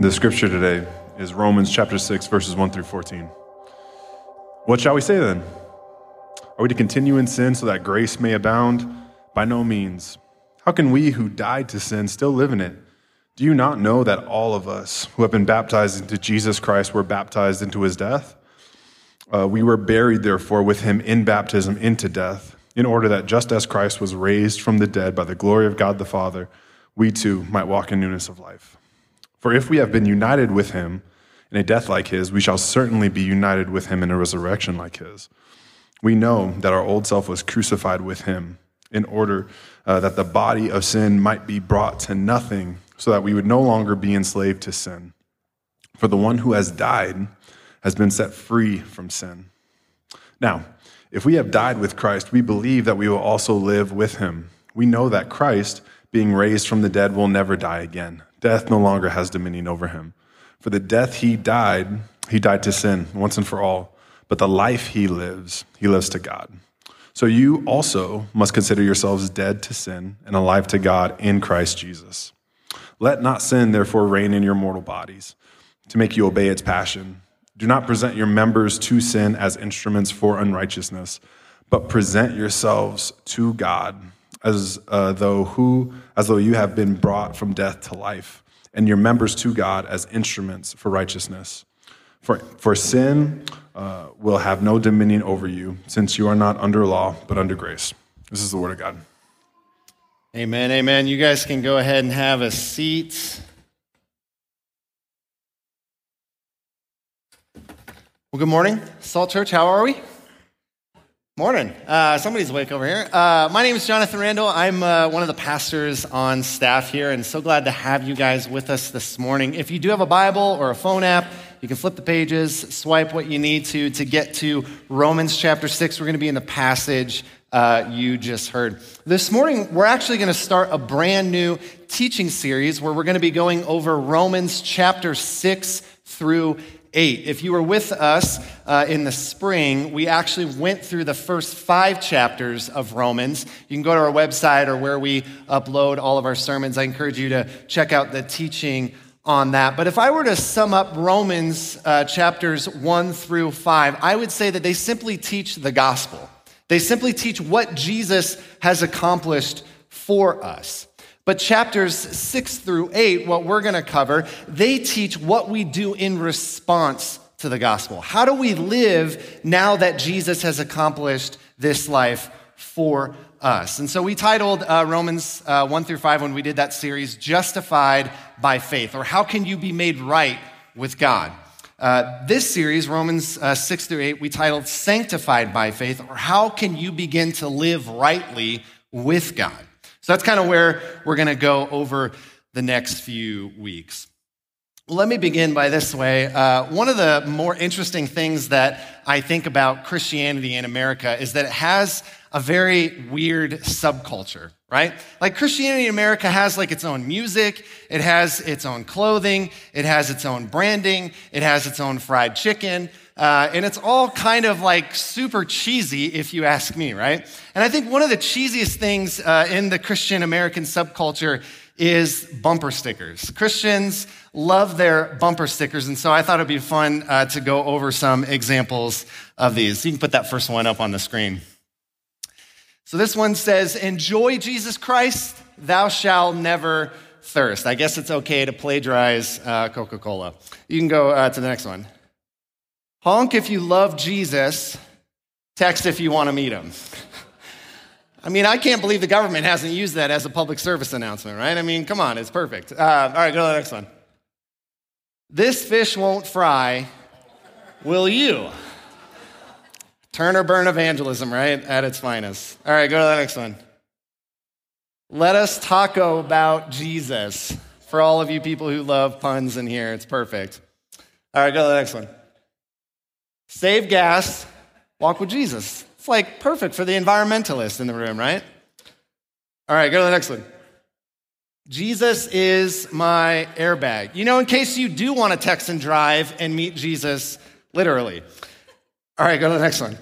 The scripture today is Romans chapter 6, verses 1 through 14. What shall we say then? Are we to continue in sin so that grace may abound? By no means. How can we who died to sin still live in it? Do you not know that all of us who have been baptized into Jesus Christ were baptized into his death? Uh, we were buried, therefore, with him in baptism into death, in order that just as Christ was raised from the dead by the glory of God the Father, we too might walk in newness of life. For if we have been united with him in a death like his, we shall certainly be united with him in a resurrection like his. We know that our old self was crucified with him in order uh, that the body of sin might be brought to nothing, so that we would no longer be enslaved to sin. For the one who has died has been set free from sin. Now, if we have died with Christ, we believe that we will also live with him. We know that Christ, being raised from the dead, will never die again. Death no longer has dominion over him. For the death he died, he died to sin once and for all. But the life he lives, he lives to God. So you also must consider yourselves dead to sin and alive to God in Christ Jesus. Let not sin, therefore, reign in your mortal bodies to make you obey its passion. Do not present your members to sin as instruments for unrighteousness, but present yourselves to God as uh, though who as though you have been brought from death to life and your members to god as instruments for righteousness. For, for sin uh, will have no dominion over you since you are not under law but under grace. This is the word of god. Amen amen. You guys can go ahead and have a seat. Well good morning. Salt church how are we Morning. Uh, somebody's awake over here. Uh, my name is Jonathan Randall. I'm uh, one of the pastors on staff here, and so glad to have you guys with us this morning. If you do have a Bible or a phone app, you can flip the pages, swipe what you need to to get to Romans chapter 6. We're going to be in the passage uh, you just heard. This morning, we're actually going to start a brand new teaching series where we're going to be going over Romans chapter 6 through 8. If you were with us uh, in the spring, we actually went through the first five chapters of Romans. You can go to our website or where we upload all of our sermons. I encourage you to check out the teaching on that. But if I were to sum up Romans uh, chapters 1 through 5, I would say that they simply teach the gospel. They simply teach what Jesus has accomplished for us. But chapters six through eight, what we're going to cover, they teach what we do in response to the gospel. How do we live now that Jesus has accomplished this life for us? And so we titled uh, Romans uh, 1 through 5 when we did that series, Justified by Faith, or How Can You Be Made Right with God? Uh, this series, Romans uh, 6 through 8, we titled Sanctified by Faith, or How Can You Begin to Live Rightly with God? So that's kind of where we're going to go over the next few weeks. Let me begin by this way. Uh, one of the more interesting things that I think about Christianity in America is that it has a very weird subculture, right? Like Christianity in America has like its own music, it has its own clothing, it has its own branding, it has its own fried chicken, uh, and it's all kind of like super cheesy, if you ask me, right? And I think one of the cheesiest things uh, in the Christian American subculture is bumper stickers. Christians love their bumper stickers, and so I thought it'd be fun uh, to go over some examples of these. You can put that first one up on the screen. So this one says, Enjoy Jesus Christ, thou shalt never thirst. I guess it's okay to plagiarize uh, Coca Cola. You can go uh, to the next one. Honk if you love Jesus, text if you want to meet him. I mean, I can't believe the government hasn't used that as a public service announcement, right? I mean, come on, it's perfect. Uh, all right, go to the next one. This fish won't fry, will you? Turn or burn evangelism, right? At its finest. All right, go to the next one. Let us taco about Jesus. For all of you people who love puns in here, it's perfect. All right, go to the next one. Save gas, walk with Jesus. It's like perfect for the environmentalist in the room, right? All right, go to the next one. Jesus is my airbag. You know, in case you do want to text and drive and meet Jesus literally. All right, go to the next one.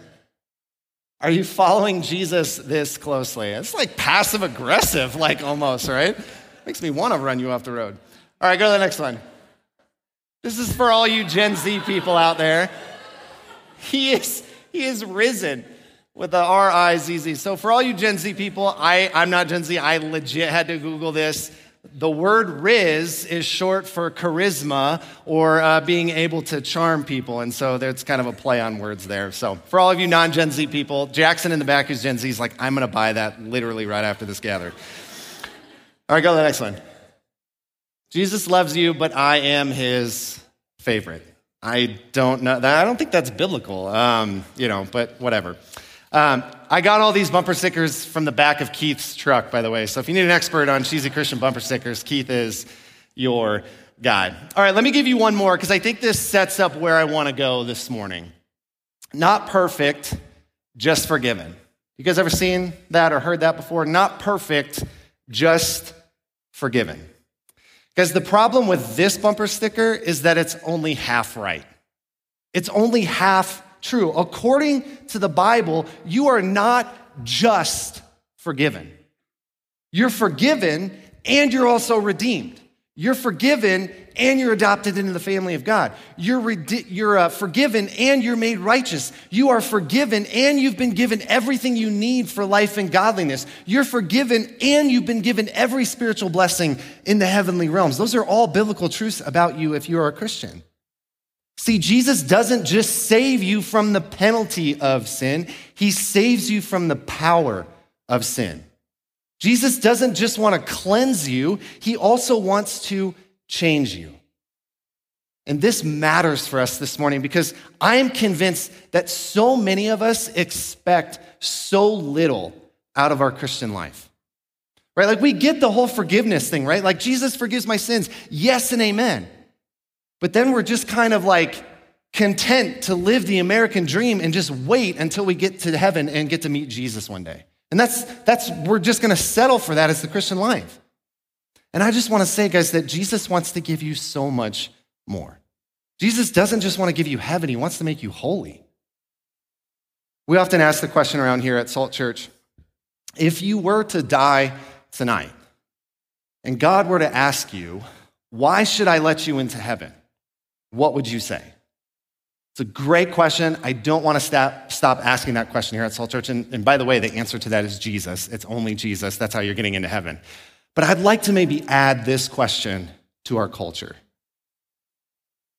Are you following Jesus this closely? It's like passive aggressive, like almost, right? Makes me want to run you off the road. All right, go to the next one. This is for all you Gen Z people out there. He is, he is risen with the R I Z Z. So, for all you Gen Z people, I, I'm not Gen Z. I legit had to Google this. The word rizz is short for charisma or uh, being able to charm people. And so there's kind of a play on words there. So, for all of you non Gen Z people, Jackson in the back who's Gen Z is like, I'm going to buy that literally right after this gather. All right, go to the next one. Jesus loves you, but I am his favorite. I don't know. That. I don't think that's biblical, um, you know, but whatever. Um, I got all these bumper stickers from the back of Keith's truck, by the way. So if you need an expert on cheesy Christian bumper stickers, Keith is your guy. All right, let me give you one more because I think this sets up where I want to go this morning. Not perfect, just forgiven. You guys ever seen that or heard that before? Not perfect, just forgiven. Because the problem with this bumper sticker is that it's only half right. It's only half true. According to the Bible, you are not just forgiven. You're forgiven and you're also redeemed. You're forgiven and you're adopted into the family of God. You're, rede- you're uh, forgiven and you're made righteous. You are forgiven and you've been given everything you need for life and godliness. You're forgiven and you've been given every spiritual blessing in the heavenly realms. Those are all biblical truths about you if you are a Christian. See, Jesus doesn't just save you from the penalty of sin, he saves you from the power of sin. Jesus doesn't just want to cleanse you, he also wants to change you. And this matters for us this morning because I am convinced that so many of us expect so little out of our Christian life. Right? Like we get the whole forgiveness thing, right? Like Jesus forgives my sins. Yes and amen. But then we're just kind of like content to live the American dream and just wait until we get to heaven and get to meet Jesus one day. And that's, that's we're just going to settle for that as the Christian life. And I just want to say, guys, that Jesus wants to give you so much more. Jesus doesn't just want to give you heaven, he wants to make you holy. We often ask the question around here at Salt Church if you were to die tonight, and God were to ask you, why should I let you into heaven? What would you say? It's a great question. I don't want to stop, stop asking that question here at Salt Church. And, and by the way, the answer to that is Jesus. It's only Jesus. That's how you're getting into heaven. But I'd like to maybe add this question to our culture.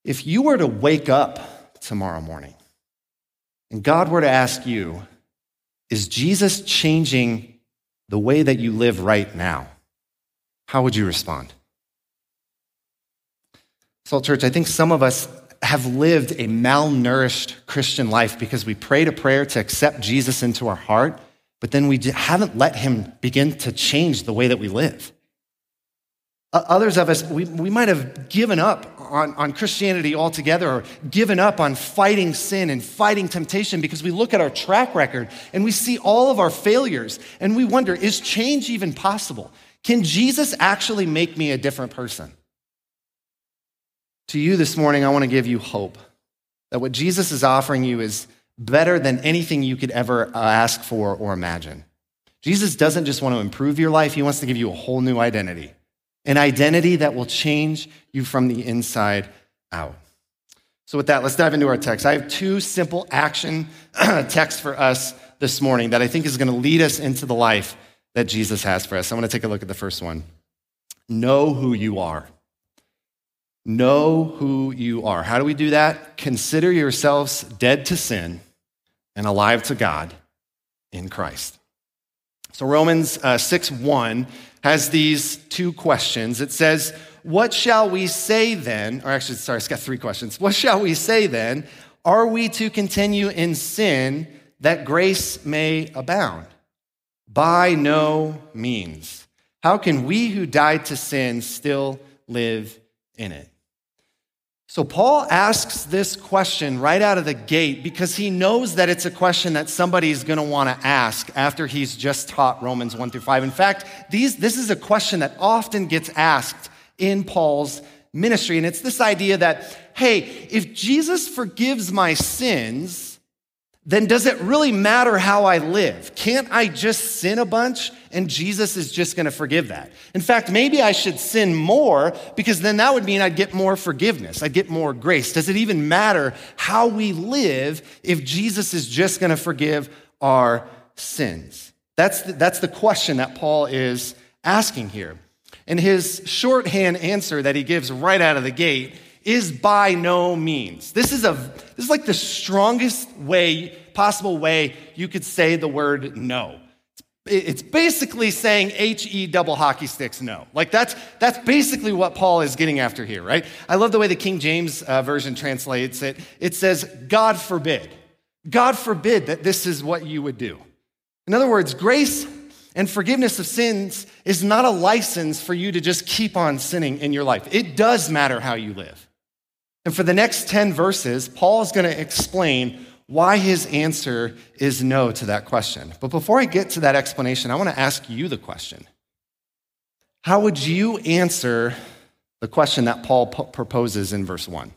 If you were to wake up tomorrow morning and God were to ask you, is Jesus changing the way that you live right now? How would you respond? Salt Church, I think some of us have lived a malnourished Christian life because we prayed a prayer to accept Jesus into our heart, but then we haven't let him begin to change the way that we live. Others of us, we, we might have given up on, on Christianity altogether or given up on fighting sin and fighting temptation because we look at our track record and we see all of our failures and we wonder, is change even possible? Can Jesus actually make me a different person? To you this morning, I want to give you hope that what Jesus is offering you is better than anything you could ever uh, ask for or imagine. Jesus doesn't just want to improve your life, he wants to give you a whole new identity, an identity that will change you from the inside out. So, with that, let's dive into our text. I have two simple action texts for us this morning that I think is going to lead us into the life that Jesus has for us. I want to take a look at the first one. Know who you are. Know who you are. How do we do that? Consider yourselves dead to sin and alive to God in Christ. So Romans uh, 6 1 has these two questions. It says, What shall we say then? Or actually, sorry, it's got three questions. What shall we say then? Are we to continue in sin that grace may abound? By no means. How can we who died to sin still live in it? So, Paul asks this question right out of the gate because he knows that it's a question that somebody's going to want to ask after he's just taught Romans 1 through 5. In fact, these, this is a question that often gets asked in Paul's ministry. And it's this idea that, hey, if Jesus forgives my sins, then does it really matter how I live? Can't I just sin a bunch and Jesus is just going to forgive that. In fact, maybe I should sin more because then that would mean I'd get more forgiveness, I'd get more grace. Does it even matter how we live if Jesus is just going to forgive our sins? That's the, that's the question that Paul is asking here. And his shorthand answer that he gives right out of the gate is by no means. This is a this is like the strongest way possible way you could say the word no. It's basically saying he double hockey sticks no. Like that's that's basically what Paul is getting after here, right? I love the way the King James uh, version translates it. It says, "God forbid, God forbid that this is what you would do." In other words, grace and forgiveness of sins is not a license for you to just keep on sinning in your life. It does matter how you live. And for the next 10 verses, Paul is going to explain why his answer is no to that question. But before I get to that explanation, I want to ask you the question How would you answer the question that Paul proposes in verse 1?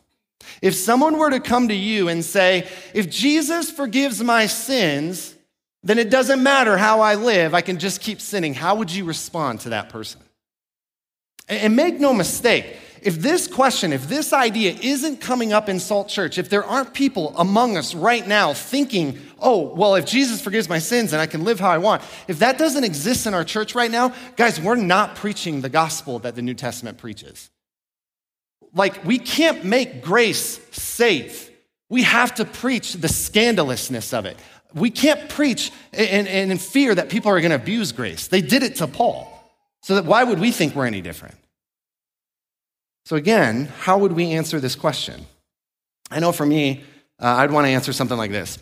If someone were to come to you and say, If Jesus forgives my sins, then it doesn't matter how I live, I can just keep sinning. How would you respond to that person? And make no mistake, if this question, if this idea isn't coming up in Salt Church, if there aren't people among us right now thinking, oh, well, if Jesus forgives my sins and I can live how I want, if that doesn't exist in our church right now, guys, we're not preaching the gospel that the New Testament preaches. Like, we can't make grace safe. We have to preach the scandalousness of it. We can't preach and, in fear that people are going to abuse grace. They did it to Paul. So that why would we think we're any different? So again, how would we answer this question? I know for me, uh, I'd want to answer something like this.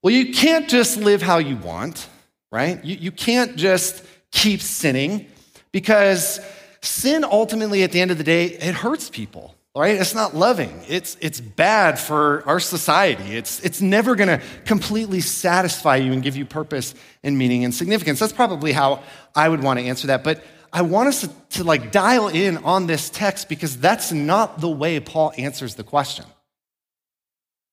Well, you can't just live how you want, right? You, you can't just keep sinning because sin ultimately, at the end of the day, it hurts people right? It's not loving. It's, it's bad for our society. It's, it's never going to completely satisfy you and give you purpose and meaning and significance. That's probably how I would want to answer that. But I want us to, to like dial in on this text because that's not the way Paul answers the question.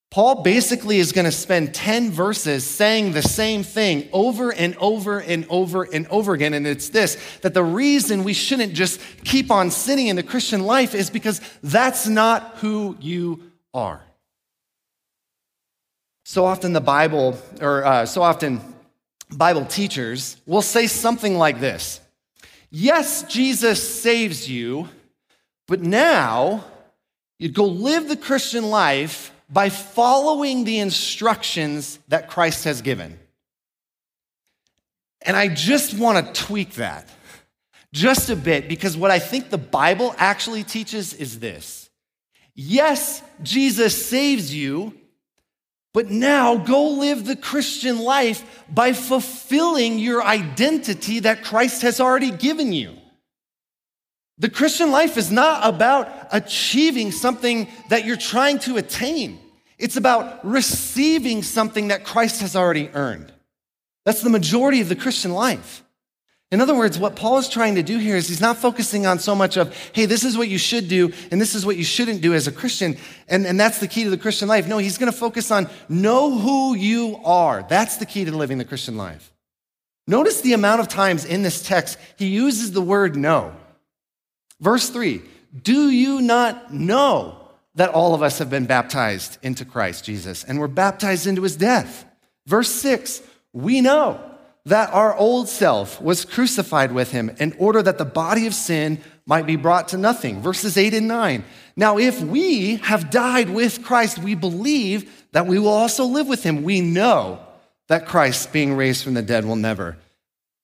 Paul basically is going to spend 10 verses saying the same thing over and over and over and over again. And it's this that the reason we shouldn't just keep on sinning in the Christian life is because that's not who you are. So often, the Bible, or uh, so often, Bible teachers will say something like this Yes, Jesus saves you, but now you go live the Christian life by following the instructions that Christ has given. And I just want to tweak that just a bit because what I think the Bible actually teaches is this. Yes, Jesus saves you, but now go live the Christian life by fulfilling your identity that Christ has already given you. The Christian life is not about achieving something that you're trying to attain. It's about receiving something that Christ has already earned. That's the majority of the Christian life. In other words, what Paul is trying to do here is he's not focusing on so much of, hey, this is what you should do and this is what you shouldn't do as a Christian. And, and that's the key to the Christian life. No, he's going to focus on know who you are. That's the key to living the Christian life. Notice the amount of times in this text he uses the word know. Verse three, do you not know that all of us have been baptized into Christ Jesus and we're baptized into his death? Verse six, we know that our old self was crucified with him in order that the body of sin might be brought to nothing. Verses 8 and 9. Now, if we have died with Christ, we believe that we will also live with him. We know that Christ, being raised from the dead, will never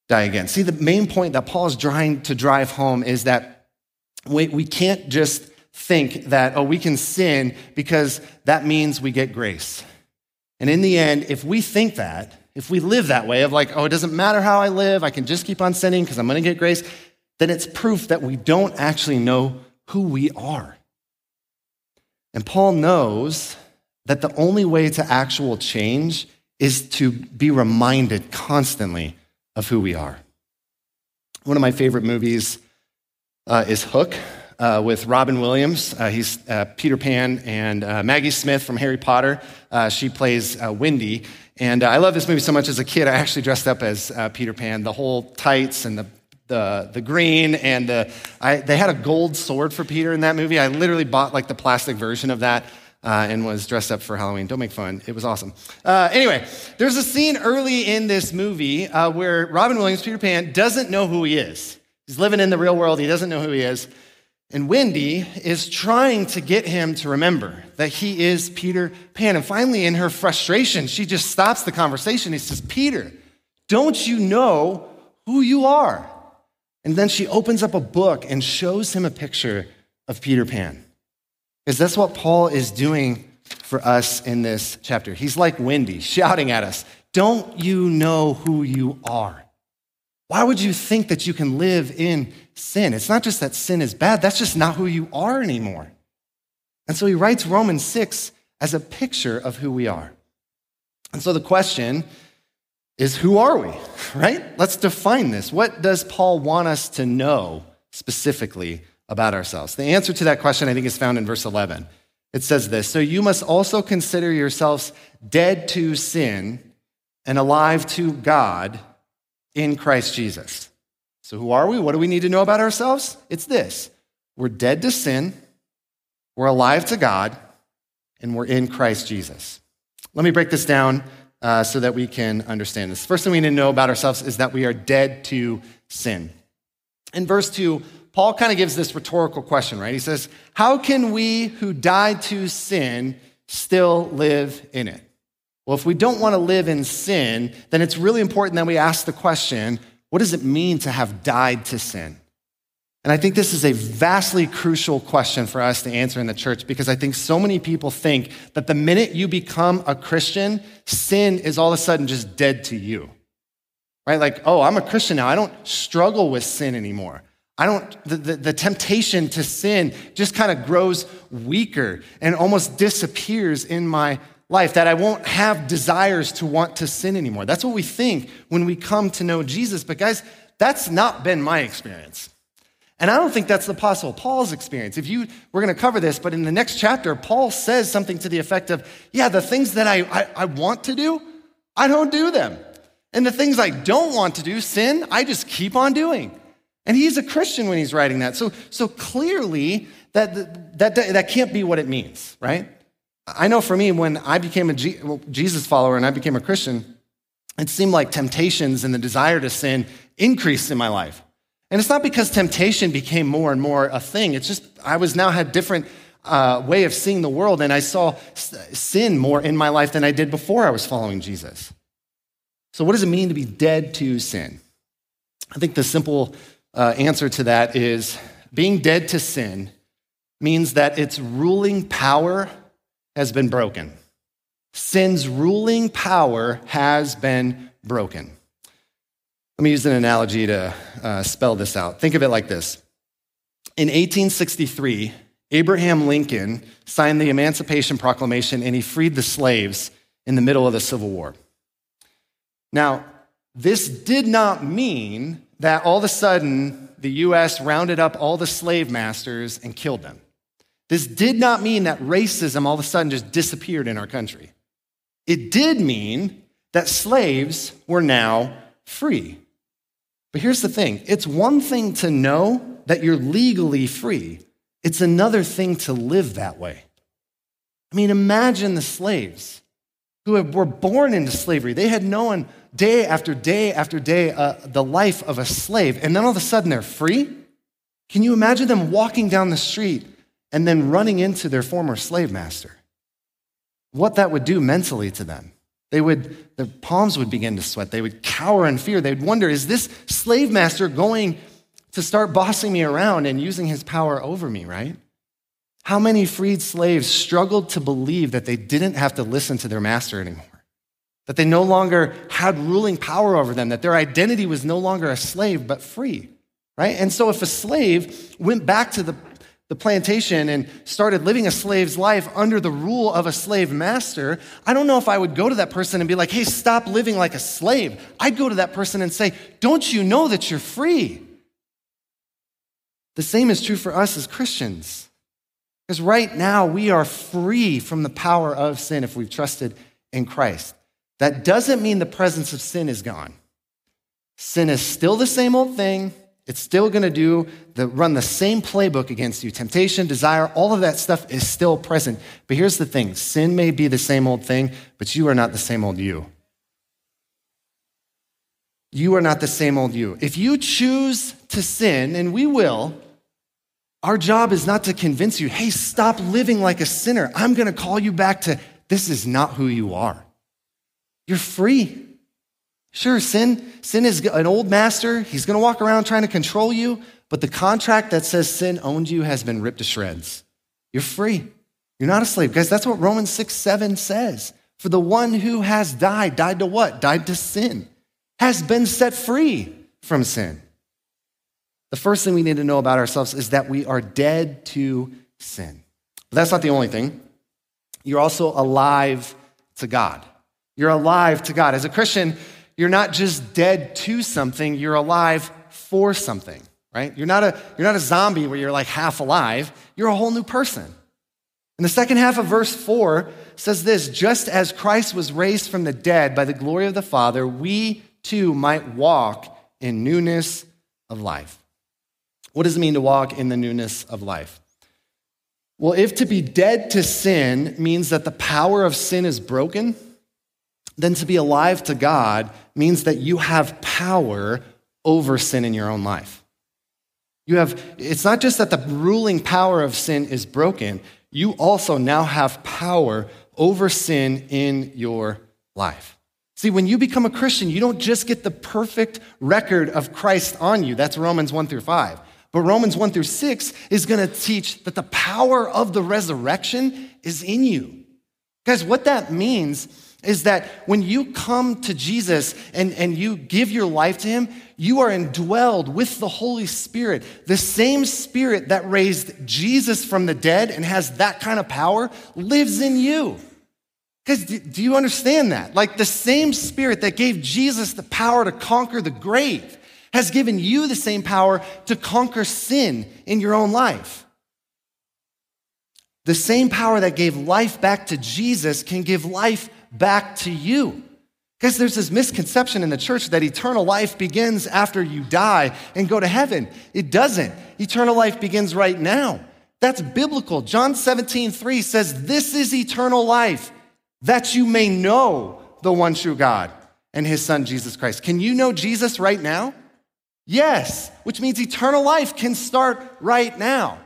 die again. See, the main point that Paul is trying to drive home is that we, we can't just think that, oh, we can sin because that means we get grace. And in the end, if we think that, if we live that way of like, oh, it doesn't matter how I live, I can just keep on sinning because I'm going to get grace, then it's proof that we don't actually know who we are. And Paul knows that the only way to actual change is to be reminded constantly of who we are. One of my favorite movies uh, is Hook. Uh, with Robin Williams. Uh, he's uh, Peter Pan, and uh, Maggie Smith from Harry Potter. Uh, she plays Wendy. And I love this movie so much as a kid. I actually dressed up as Peter Pan, the whole tights and the the, the green and the, I, they had a gold sword for Peter in that movie. I literally bought like the plastic version of that uh, and was dressed up for Halloween. Don't make fun. It was awesome. Uh, anyway, there's a scene early in this movie uh, where Robin Williams, Peter Pan, doesn't know who he is. He's living in the real world. He doesn't know who he is. And Wendy is trying to get him to remember that he is Peter Pan. And finally, in her frustration, she just stops the conversation. He says, Peter, don't you know who you are? And then she opens up a book and shows him a picture of Peter Pan. Because that's what Paul is doing for us in this chapter. He's like Wendy, shouting at us, Don't you know who you are? Why would you think that you can live in sin? It's not just that sin is bad, that's just not who you are anymore. And so he writes Romans 6 as a picture of who we are. And so the question is who are we, right? Let's define this. What does Paul want us to know specifically about ourselves? The answer to that question, I think, is found in verse 11. It says this So you must also consider yourselves dead to sin and alive to God in Christ Jesus. So, who are we? What do we need to know about ourselves? It's this we're dead to sin, we're alive to God, and we're in Christ Jesus. Let me break this down uh, so that we can understand this. First thing we need to know about ourselves is that we are dead to sin. In verse 2, Paul kind of gives this rhetorical question, right? He says, How can we who died to sin still live in it? Well, if we don't want to live in sin, then it's really important that we ask the question what does it mean to have died to sin? And I think this is a vastly crucial question for us to answer in the church because I think so many people think that the minute you become a Christian, sin is all of a sudden just dead to you. Right? Like, oh, I'm a Christian now. I don't struggle with sin anymore. I don't, the, the, the temptation to sin just kind of grows weaker and almost disappears in my life, that I won't have desires to want to sin anymore. That's what we think when we come to know Jesus. But guys, that's not been my experience. And I don't think that's the Apostle Paul's experience. If you, we're going to cover this, but in the next chapter, Paul says something to the effect of, yeah, the things that I, I, I want to do, I don't do them. And the things I don't want to do, sin, I just keep on doing. And he's a Christian when he's writing that. So, so clearly, that, that, that, that can't be what it means, right? I know for me, when I became a Jesus follower and I became a Christian, it seemed like temptations and the desire to sin increased in my life. And it's not because temptation became more and more a thing. It's just I was now had different uh, way of seeing the world, and I saw sin more in my life than I did before I was following Jesus. So, what does it mean to be dead to sin? I think the simple uh, answer to that is being dead to sin means that its ruling power has been broken. Sin's ruling power has been broken. Let me use an analogy to uh, spell this out. Think of it like this In 1863, Abraham Lincoln signed the Emancipation Proclamation and he freed the slaves in the middle of the Civil War. Now, this did not mean that all of a sudden the US rounded up all the slave masters and killed them. This did not mean that racism all of a sudden just disappeared in our country. It did mean that slaves were now free. But here's the thing it's one thing to know that you're legally free, it's another thing to live that way. I mean, imagine the slaves who were born into slavery. They had known day after day after day uh, the life of a slave, and then all of a sudden they're free. Can you imagine them walking down the street and then running into their former slave master? What that would do mentally to them. They would, their palms would begin to sweat. They would cower in fear. They'd wonder, is this slave master going to start bossing me around and using his power over me, right? How many freed slaves struggled to believe that they didn't have to listen to their master anymore? That they no longer had ruling power over them, that their identity was no longer a slave, but free, right? And so if a slave went back to the the plantation and started living a slave's life under the rule of a slave master, I don't know if I would go to that person and be like, hey, stop living like a slave. I'd go to that person and say, don't you know that you're free? The same is true for us as Christians. Because right now we are free from the power of sin if we've trusted in Christ. That doesn't mean the presence of sin is gone. Sin is still the same old thing. It's still going to do the run the same playbook against you. Temptation, desire, all of that stuff is still present. But here's the thing, sin may be the same old thing, but you are not the same old you. You are not the same old you. If you choose to sin, and we will, our job is not to convince you, hey, stop living like a sinner. I'm going to call you back to this is not who you are. You're free. Sure, sin, sin is an old master. He's going to walk around trying to control you, but the contract that says sin owned you has been ripped to shreds. You're free. You're not a slave. Guys, that's what Romans 6 7 says. For the one who has died, died to what? Died to sin, has been set free from sin. The first thing we need to know about ourselves is that we are dead to sin. But that's not the only thing. You're also alive to God. You're alive to God. As a Christian, you're not just dead to something, you're alive for something, right? You're not a, you're not a zombie where you're like half alive, you're a whole new person. And the second half of verse 4 says this just as Christ was raised from the dead by the glory of the Father, we too might walk in newness of life. What does it mean to walk in the newness of life? Well, if to be dead to sin means that the power of sin is broken, then to be alive to God means that you have power over sin in your own life. You have, it's not just that the ruling power of sin is broken, you also now have power over sin in your life. See, when you become a Christian, you don't just get the perfect record of Christ on you. That's Romans 1 through 5. But Romans 1 through 6 is going to teach that the power of the resurrection is in you. Guys, what that means is that when you come to Jesus and, and you give your life to him, you are indwelled with the Holy Spirit. The same Spirit that raised Jesus from the dead and has that kind of power lives in you. Because do you understand that? Like the same Spirit that gave Jesus the power to conquer the grave has given you the same power to conquer sin in your own life. The same power that gave life back to Jesus can give life back to you. Because there's this misconception in the church that eternal life begins after you die and go to heaven. It doesn't. Eternal life begins right now. That's biblical. John 17, 3 says, This is eternal life, that you may know the one true God and his son, Jesus Christ. Can you know Jesus right now? Yes, which means eternal life can start right now.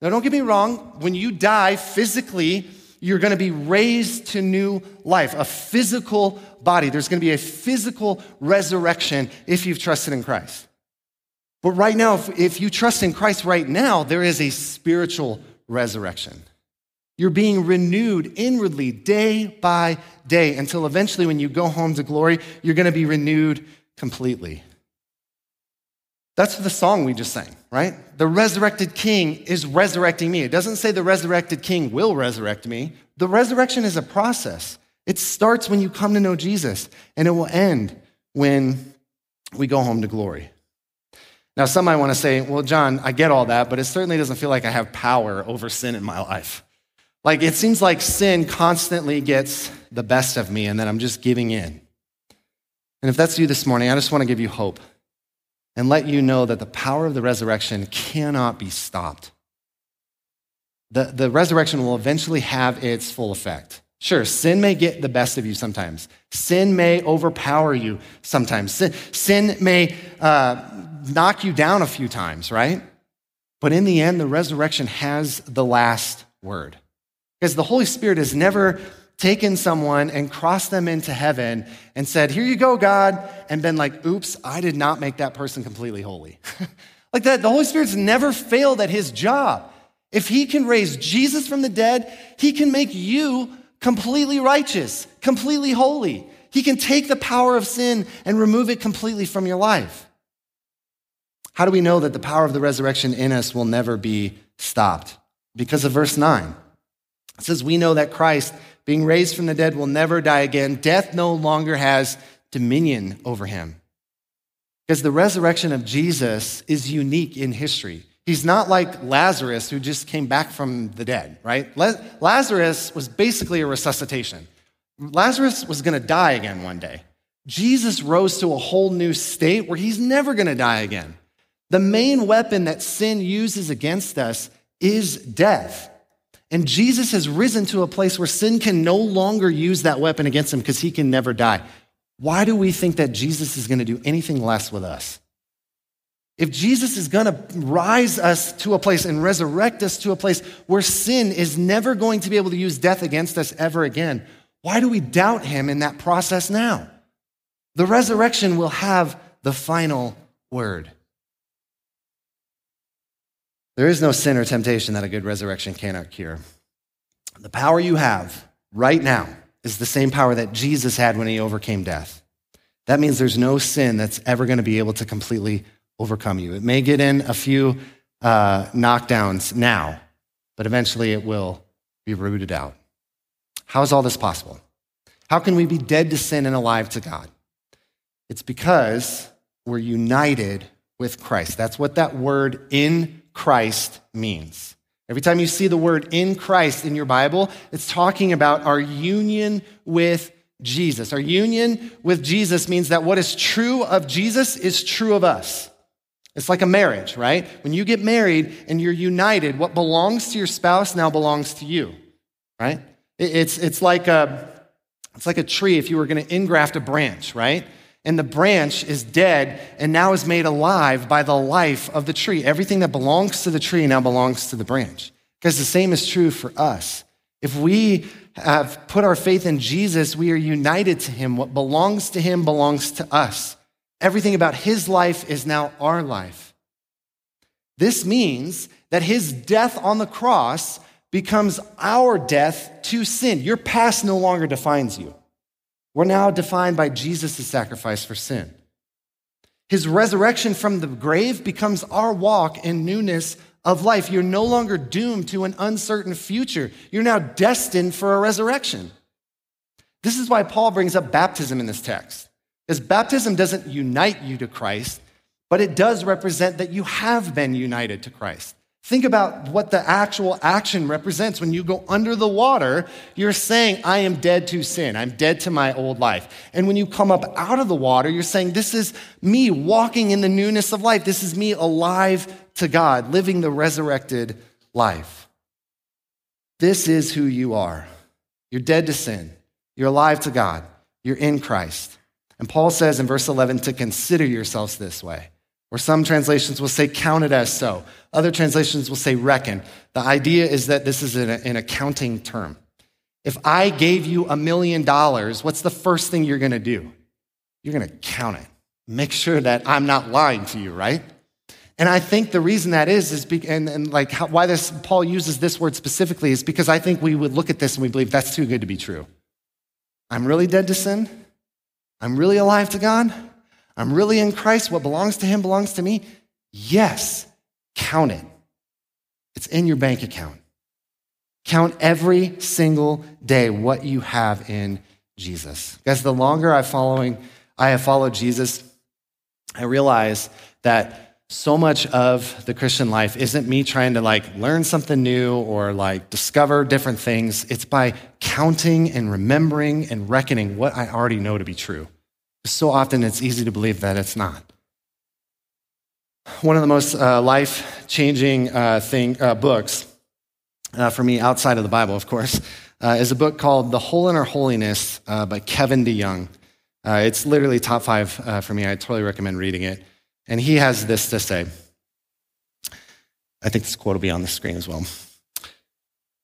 Now, don't get me wrong, when you die physically, you're going to be raised to new life, a physical body. There's going to be a physical resurrection if you've trusted in Christ. But right now, if, if you trust in Christ right now, there is a spiritual resurrection. You're being renewed inwardly day by day until eventually, when you go home to glory, you're going to be renewed completely. That's the song we just sang, right? The resurrected king is resurrecting me. It doesn't say the resurrected king will resurrect me. The resurrection is a process. It starts when you come to know Jesus, and it will end when we go home to glory. Now, some might want to say, well, John, I get all that, but it certainly doesn't feel like I have power over sin in my life. Like, it seems like sin constantly gets the best of me, and then I'm just giving in. And if that's you this morning, I just want to give you hope and let you know that the power of the resurrection cannot be stopped. The, the resurrection will eventually have its full effect. Sure, sin may get the best of you sometimes. Sin may overpower you sometimes. Sin, sin may uh, knock you down a few times, right? But in the end, the resurrection has the last word. Because the Holy Spirit is never taken someone and crossed them into heaven and said, Here you go, God, and been like, Oops, I did not make that person completely holy. like that, the Holy Spirit's never failed at his job. If he can raise Jesus from the dead, he can make you completely righteous, completely holy. He can take the power of sin and remove it completely from your life. How do we know that the power of the resurrection in us will never be stopped? Because of verse 9. It says, We know that Christ being raised from the dead, will never die again. Death no longer has dominion over him. Because the resurrection of Jesus is unique in history. He's not like Lazarus who just came back from the dead, right? Lazarus was basically a resuscitation. Lazarus was going to die again one day. Jesus rose to a whole new state where he's never going to die again. The main weapon that sin uses against us is death. And Jesus has risen to a place where sin can no longer use that weapon against him because he can never die. Why do we think that Jesus is going to do anything less with us? If Jesus is going to rise us to a place and resurrect us to a place where sin is never going to be able to use death against us ever again, why do we doubt him in that process now? The resurrection will have the final word. There is no sin or temptation that a good resurrection cannot cure. The power you have right now is the same power that Jesus had when he overcame death. That means there's no sin that's ever going to be able to completely overcome you. It may get in a few uh, knockdowns now, but eventually it will be rooted out. How is all this possible? How can we be dead to sin and alive to God? It's because we're united with Christ. That's what that word in Christ means. Every time you see the word in Christ in your Bible, it's talking about our union with Jesus. Our union with Jesus means that what is true of Jesus is true of us. It's like a marriage, right? When you get married and you're united, what belongs to your spouse now belongs to you, right? It's, it's, like, a, it's like a tree if you were going to ingraft a branch, right? And the branch is dead and now is made alive by the life of the tree. Everything that belongs to the tree now belongs to the branch. Because the same is true for us. If we have put our faith in Jesus, we are united to him. What belongs to him belongs to us. Everything about his life is now our life. This means that his death on the cross becomes our death to sin. Your past no longer defines you. We're now defined by Jesus' sacrifice for sin. His resurrection from the grave becomes our walk in newness of life. You're no longer doomed to an uncertain future. You're now destined for a resurrection. This is why Paul brings up baptism in this text. Because baptism doesn't unite you to Christ, but it does represent that you have been united to Christ. Think about what the actual action represents. When you go under the water, you're saying, I am dead to sin. I'm dead to my old life. And when you come up out of the water, you're saying, This is me walking in the newness of life. This is me alive to God, living the resurrected life. This is who you are. You're dead to sin. You're alive to God. You're in Christ. And Paul says in verse 11 to consider yourselves this way. Or some translations will say count it as so. Other translations will say reckon. The idea is that this is an, accounting term. If I gave you a million dollars, what's the first thing you're going to do? You're going to count it. Make sure that I'm not lying to you, right? And I think the reason that is, is be, and, and like how, why this Paul uses this word specifically is because I think we would look at this and we believe that's too good to be true. I'm really dead to sin. I'm really alive to God. I'm really in Christ. What belongs to Him belongs to me. Yes, count it. It's in your bank account. Count every single day what you have in Jesus. Guys, the longer I following, I have followed Jesus, I realize that so much of the Christian life isn't me trying to like learn something new or like discover different things. It's by counting and remembering and reckoning what I already know to be true so often it's easy to believe that it's not. One of the most uh, life changing uh, uh, books uh, for me outside of the Bible, of course, uh, is a book called The Hole in Our Holiness uh, by Kevin DeYoung. it's literally top five for me. I totally recommend reading it. And he has this to say. I think this quote will be on the screen as well.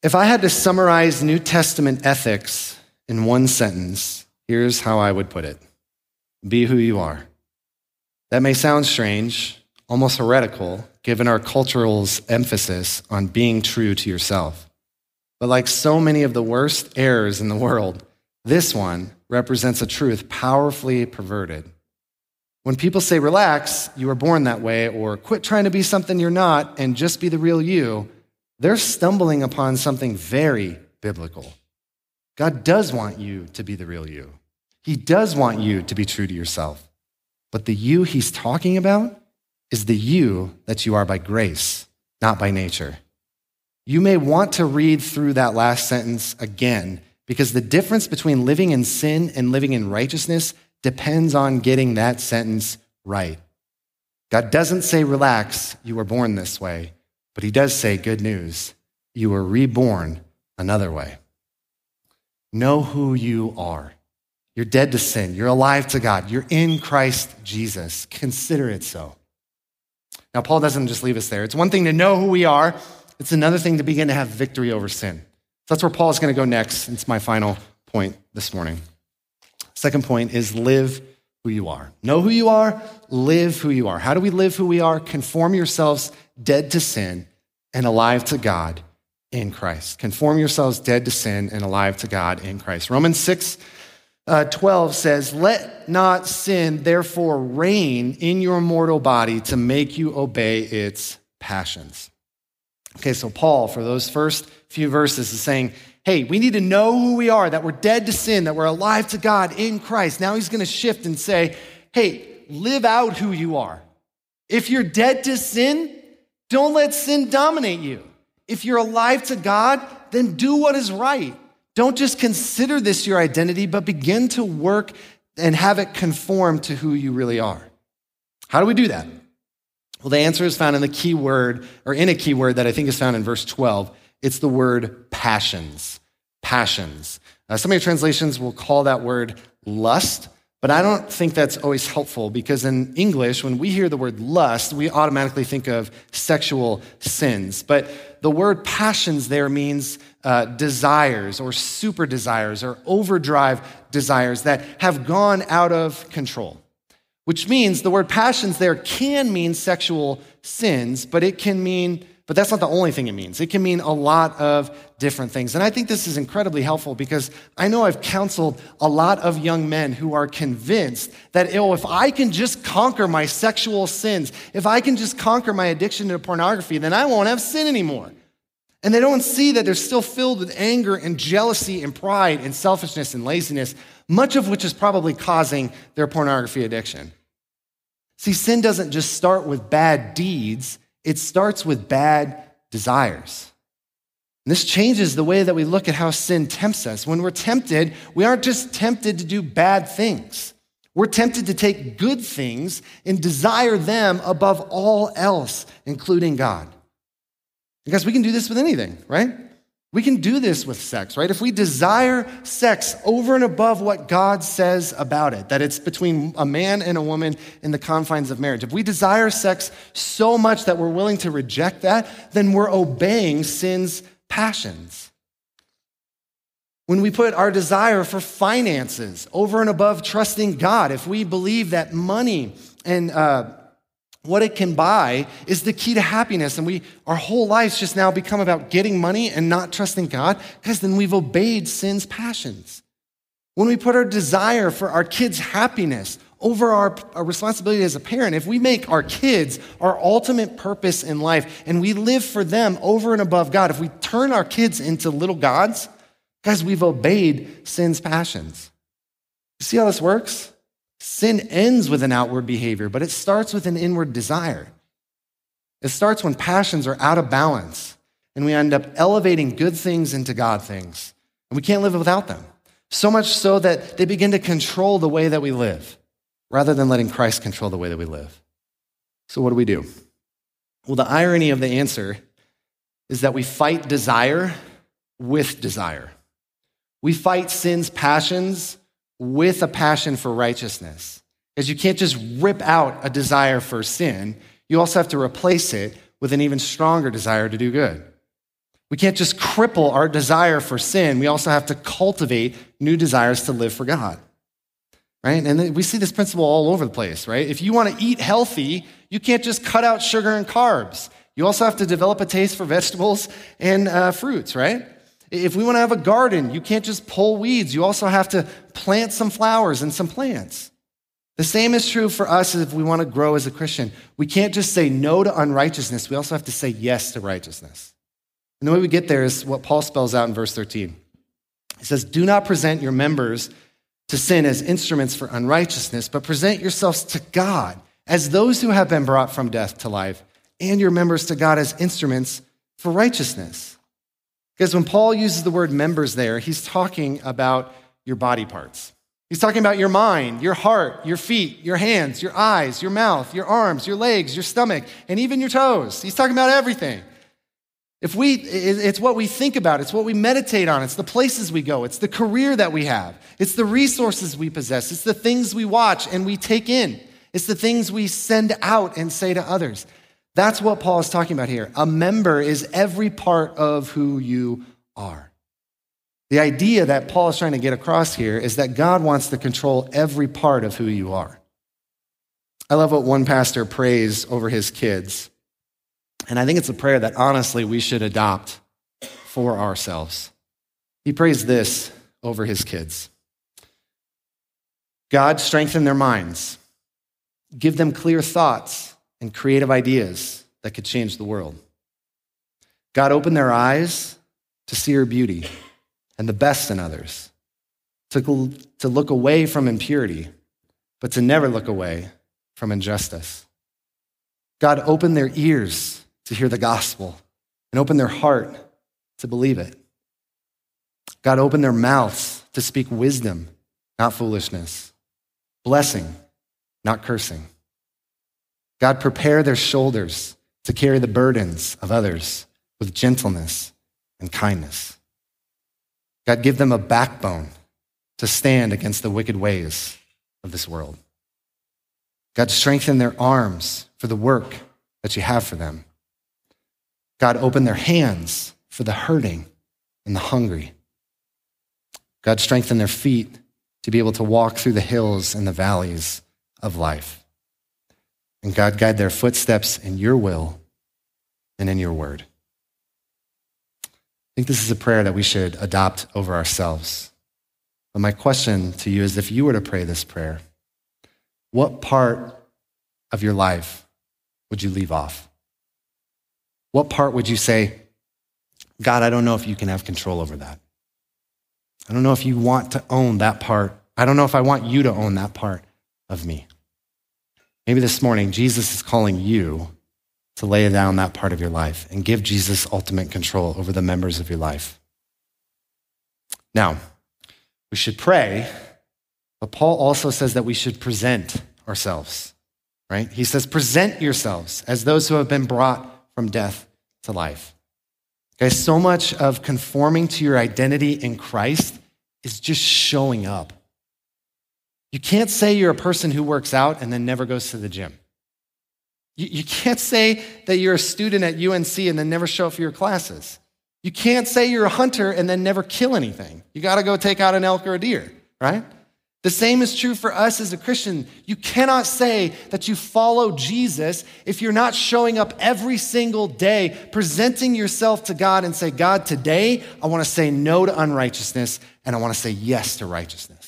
If I had to summarize New Testament ethics in one sentence, here's how I would put it be who you are. That may sound strange, almost heretical, given our cultural's emphasis on being true to yourself. But like so many of the worst errors in the world, this one represents a truth powerfully perverted. When people say, relax, you were born that way, or quit trying to be something you're not and just be the real you, they're stumbling upon something very biblical. God does want you to be the real you. He does want you to be true to yourself. But the you he's talking about is the you that you are by grace not by nature. You may want to read through that last sentence again because the difference between living in sin and living in righteousness depends on getting that sentence right. God doesn't say, relax, you were born this way, but He does say, good news, you were reborn another way. Know who you are. You're dead to sin. You're alive to God. You're in Christ Jesus. Consider it so. Now, Paul doesn't just leave us there. It's one thing to know who we are, it's another thing to begin to have victory over sin. So that's where Paul is going to go next. It's my final point this morning. Second point is live who you are. Know who you are, live who you are. How do we live who we are? Conform yourselves dead to sin and alive to God in Christ. Conform yourselves dead to sin and alive to God in Christ. Romans 6 uh, 12 says, Let not sin therefore reign in your mortal body to make you obey its passions. Okay, so Paul, for those first few verses, is saying, Hey, we need to know who we are, that we're dead to sin, that we're alive to God in Christ. Now he's going to shift and say, Hey, live out who you are. If you're dead to sin, don't let sin dominate you. If you're alive to God, then do what is right. Don't just consider this your identity, but begin to work and have it conform to who you really are. How do we do that? Well, the answer is found in the key word, or in a key word that I think is found in verse 12. It's the word passions. Passions. Uh, some of your translations will call that word lust. But I don't think that's always helpful because in English, when we hear the word lust, we automatically think of sexual sins. But the word passions there means uh, desires or super desires or overdrive desires that have gone out of control. Which means the word passions there can mean sexual sins, but it can mean but that's not the only thing it means. It can mean a lot of different things. And I think this is incredibly helpful because I know I've counseled a lot of young men who are convinced that, oh, if I can just conquer my sexual sins, if I can just conquer my addiction to pornography, then I won't have sin anymore. And they don't see that they're still filled with anger and jealousy and pride and selfishness and laziness, much of which is probably causing their pornography addiction. See, sin doesn't just start with bad deeds, it starts with bad desires. And this changes the way that we look at how sin tempts us. When we're tempted, we aren't just tempted to do bad things. We're tempted to take good things and desire them above all else, including God. Because we can do this with anything, right? We can do this with sex, right? If we desire sex over and above what God says about it, that it's between a man and a woman in the confines of marriage, if we desire sex so much that we're willing to reject that, then we're obeying sin's passions. When we put our desire for finances over and above trusting God, if we believe that money and uh, what it can buy is the key to happiness. And we, our whole lives just now become about getting money and not trusting God because then we've obeyed sin's passions. When we put our desire for our kids' happiness over our, our, responsibility as a parent, if we make our kids our ultimate purpose in life and we live for them over and above God, if we turn our kids into little gods, guys, we've obeyed sin's passions. You see how this works? Sin ends with an outward behavior, but it starts with an inward desire. It starts when passions are out of balance and we end up elevating good things into God things. And we can't live without them. So much so that they begin to control the way that we live rather than letting Christ control the way that we live. So, what do we do? Well, the irony of the answer is that we fight desire with desire. We fight sin's passions with a passion for righteousness. Because you can't just rip out a desire for sin, you also have to replace it with an even stronger desire to do good. We can't just cripple our desire for sin, we also have to cultivate new desires to live for God. Right? And we see this principle all over the place, right? If you want to eat healthy, you can't just cut out sugar and carbs. You also have to develop a taste for vegetables and uh, fruits, right? If we want to have a garden, you can't just pull weeds. You also have to plant some flowers and some plants. The same is true for us if we want to grow as a Christian. We can't just say no to unrighteousness, we also have to say yes to righteousness. And the way we get there is what Paul spells out in verse 13. He says, Do not present your members to sin as instruments for unrighteousness, but present yourselves to God as those who have been brought from death to life, and your members to God as instruments for righteousness. Because when Paul uses the word members there, he's talking about your body parts. He's talking about your mind, your heart, your feet, your hands, your eyes, your mouth, your arms, your legs, your stomach, and even your toes. He's talking about everything. If we, it's what we think about, it's what we meditate on, it's the places we go, it's the career that we have, it's the resources we possess, it's the things we watch and we take in, it's the things we send out and say to others. That's what Paul is talking about here. A member is every part of who you are. The idea that Paul is trying to get across here is that God wants to control every part of who you are. I love what one pastor prays over his kids. And I think it's a prayer that honestly we should adopt for ourselves. He prays this over his kids God, strengthen their minds, give them clear thoughts and creative ideas that could change the world. God, opened their eyes to see her beauty and the best in others, to, to look away from impurity, but to never look away from injustice. God, opened their ears to hear the gospel and open their heart to believe it. God, opened their mouths to speak wisdom, not foolishness, blessing, not cursing. God, prepare their shoulders to carry the burdens of others with gentleness and kindness. God, give them a backbone to stand against the wicked ways of this world. God, strengthen their arms for the work that you have for them. God, open their hands for the hurting and the hungry. God, strengthen their feet to be able to walk through the hills and the valleys of life. And God, guide their footsteps in your will and in your word I think this is a prayer that we should adopt over ourselves. But my question to you is if you were to pray this prayer, what part of your life would you leave off? What part would you say, God, I don't know if you can have control over that? I don't know if you want to own that part. I don't know if I want you to own that part of me. Maybe this morning, Jesus is calling you to lay down that part of your life and give Jesus ultimate control over the members of your life. Now, we should pray, but Paul also says that we should present ourselves, right? He says, present yourselves as those who have been brought from death to life. Guys, so much of conforming to your identity in Christ is just showing up. You can't say you're a person who works out and then never goes to the gym. You, you can't say that you're a student at UNC and then never show up for your classes. You can't say you're a hunter and then never kill anything. You got to go take out an elk or a deer, right? The same is true for us as a Christian. You cannot say that you follow Jesus if you're not showing up every single day, presenting yourself to God and say, God, today I want to say no to unrighteousness and I want to say yes to righteousness.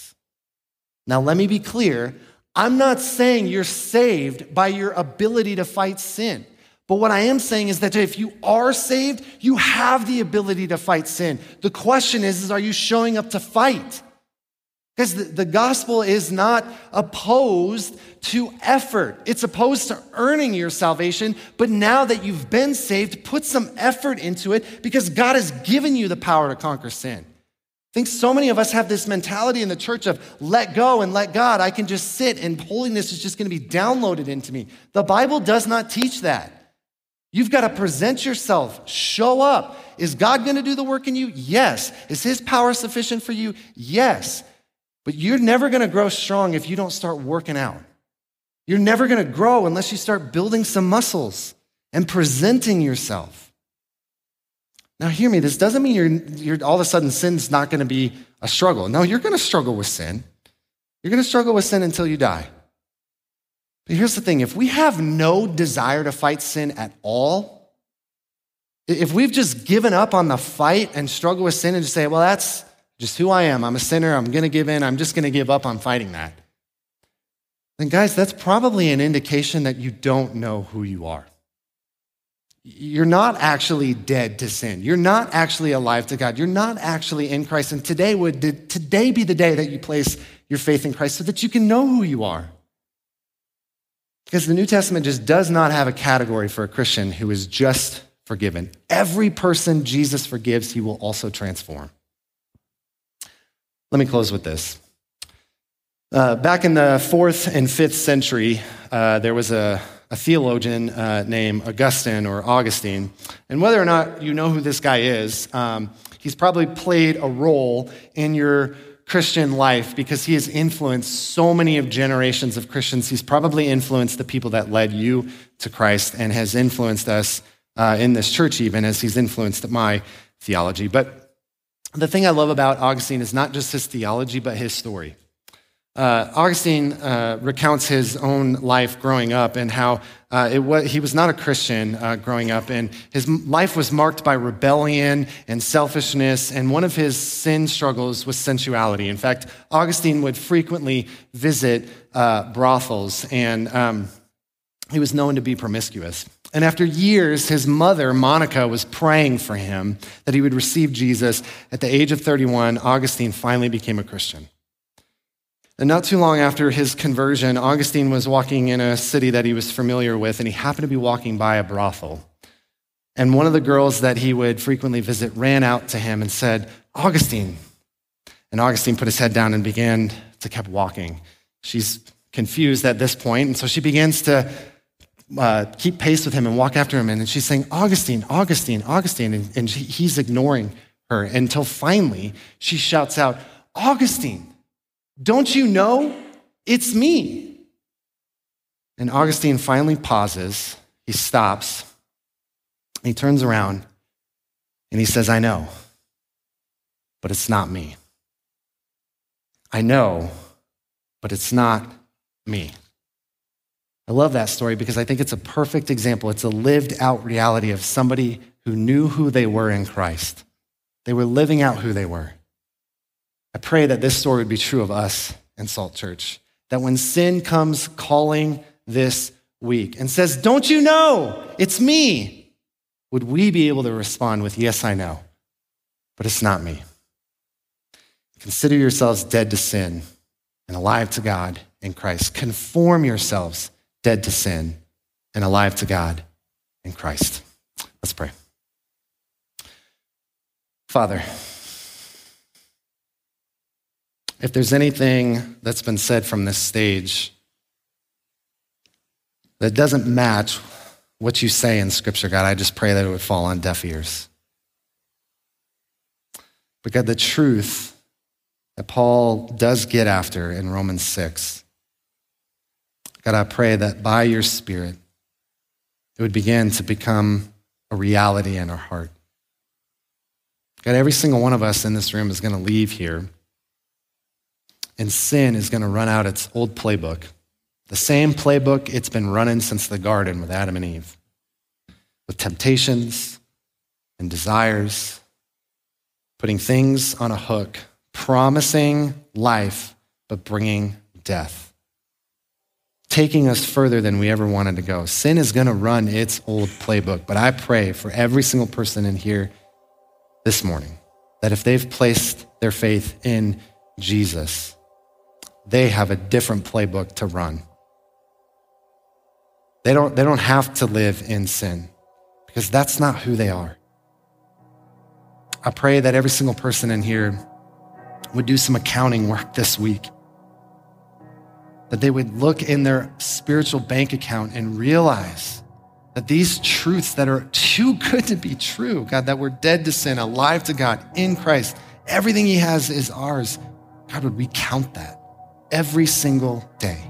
Now, let me be clear I'm not saying you're saved by your ability to fight sin. But what I am saying is that if you are saved, you have the ability to fight sin. The question is, is are you showing up to fight? Because the, the, gospel is not opposed to effort. It's opposed to earning your salvation. But now that you've been saved, put some effort into it because God has given you the power to conquer sin. I think so many of us have this mentality in the church of let go and let God. I can just sit and holiness is just going to be downloaded into me. The Bible does not teach that. You've got to present yourself, show up. Is God going to do the work in you? Yes. Is His power sufficient for you? Yes. But you're never going to grow strong if you don't start working out. You're never going to grow unless you start building some muscles and presenting yourself. Now, hear me, this doesn't mean you're, you're all of a sudden sin's not going to be a struggle. No, you're going to struggle with sin. You're going to struggle with sin until you die. But here's the thing if we have no desire to fight sin at all, if we've just given up on the fight and struggle with sin and just say, well, that's just who I am, I'm a sinner, I'm going to give in, I'm just going to give up on fighting that, then, guys, that's probably an indication that you don't know who you are. You're not actually dead to sin. You're not actually alive to God. You're not actually in Christ. And today would today be the day that you place your faith in Christ so that you can know who you are. Because the New Testament just does not have a category for a Christian who is just forgiven. Every person Jesus forgives, he will also transform. Let me close with this. Uh, back in the fourth and fifth century, uh, there was a, a theologian uh, named Augustine or Augustine. And whether or not you know who this guy is, um, he's probably played a role in your Christian life because he has influenced so many of generations of Christians. He's probably influenced the people that led you to Christ and has influenced us uh, in this church, even as he's influenced my theology. But the thing I love about Augustine is not just his theology, but his story. Uh, Augustine uh, recounts his own life growing up and how uh, was, he was not a Christian uh, growing up, and his life was marked by rebellion and selfishness, and one of his sin struggles was sensuality. In fact, Augustine would frequently visit uh, brothels, and um, he was known to be promiscuous. And after years, his mother, Monica, was praying for him that he would receive Jesus. At the age of 31, Augustine finally became a Christian. And not too long after his conversion, Augustine was walking in a city that he was familiar with, and he happened to be walking by a brothel. And one of the girls that he would frequently visit ran out to him and said, Augustine. And Augustine put his head down and began to keep walking. She's confused at this point, and so she begins to uh, keep pace with him and walk after him. And she's saying, Augustine, Augustine, Augustine. And, and he's ignoring her until finally she shouts out, Augustine. Don't you know? It's me. And Augustine finally pauses. He stops. He turns around and he says, I know, but it's not me. I know, but it's not me. I love that story because I think it's a perfect example. It's a lived out reality of somebody who knew who they were in Christ. They were living out who they were. I pray that this story would be true of us in Salt Church. That when sin comes calling this week and says, Don't you know? It's me. Would we be able to respond with, Yes, I know, but it's not me? Consider yourselves dead to sin and alive to God in Christ. Conform yourselves dead to sin and alive to God in Christ. Let's pray. Father, if there's anything that's been said from this stage that doesn't match what you say in Scripture, God, I just pray that it would fall on deaf ears. But God, the truth that Paul does get after in Romans 6, God, I pray that by your Spirit, it would begin to become a reality in our heart. God, every single one of us in this room is going to leave here and sin is going to run out its old playbook. The same playbook it's been running since the garden with Adam and Eve, with temptations and desires, putting things on a hook, promising life, but bringing death, taking us further than we ever wanted to go. Sin is going to run its old playbook, but I pray for every single person in here this morning that if they've placed their faith in Jesus, they have a different playbook to run. They don't, they don't have to live in sin because that's not who they are. I pray that every single person in here would do some accounting work this week. That they would look in their spiritual bank account and realize that these truths that are too good to be true, God, that we're dead to sin, alive to God in Christ, everything He has is ours. God, would we count that? Every single day.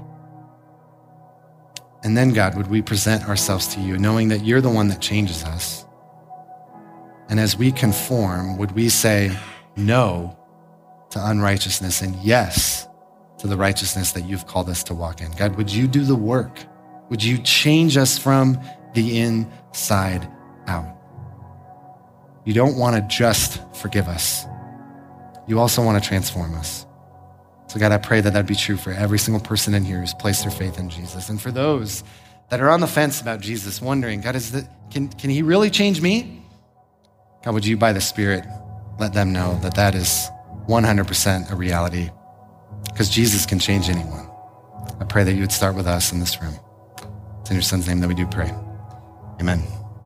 And then, God, would we present ourselves to you, knowing that you're the one that changes us? And as we conform, would we say no to unrighteousness and yes to the righteousness that you've called us to walk in? God, would you do the work? Would you change us from the inside out? You don't want to just forgive us, you also want to transform us. So, God, I pray that that would be true for every single person in here who's placed their faith in Jesus. And for those that are on the fence about Jesus, wondering, God, is that, can, can he really change me? God, would you, by the Spirit, let them know that that is 100% a reality because Jesus can change anyone. I pray that you would start with us in this room. It's in your son's name that we do pray. Amen.